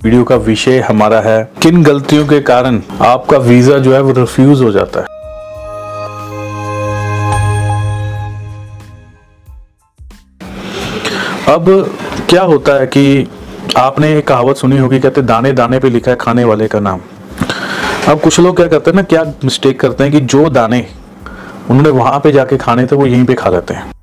Video का विषय हमारा है, किन गलतियों के कारण आपका वीज़ा जो है वो रिफ्यूज हो जाता है। अब क्या होता है कि आपने एक कहावत सुनी होगी, कहते दाने दाने पे लिखा है खाने वाले का नाम। अब कुछ लोग क्या करते हैं ना, क्या मिस्टेक करते हैं कि जो दाने उन्होंने वहाँ पे जाके खाने थे, वो यहीं पे खा लेते हैं।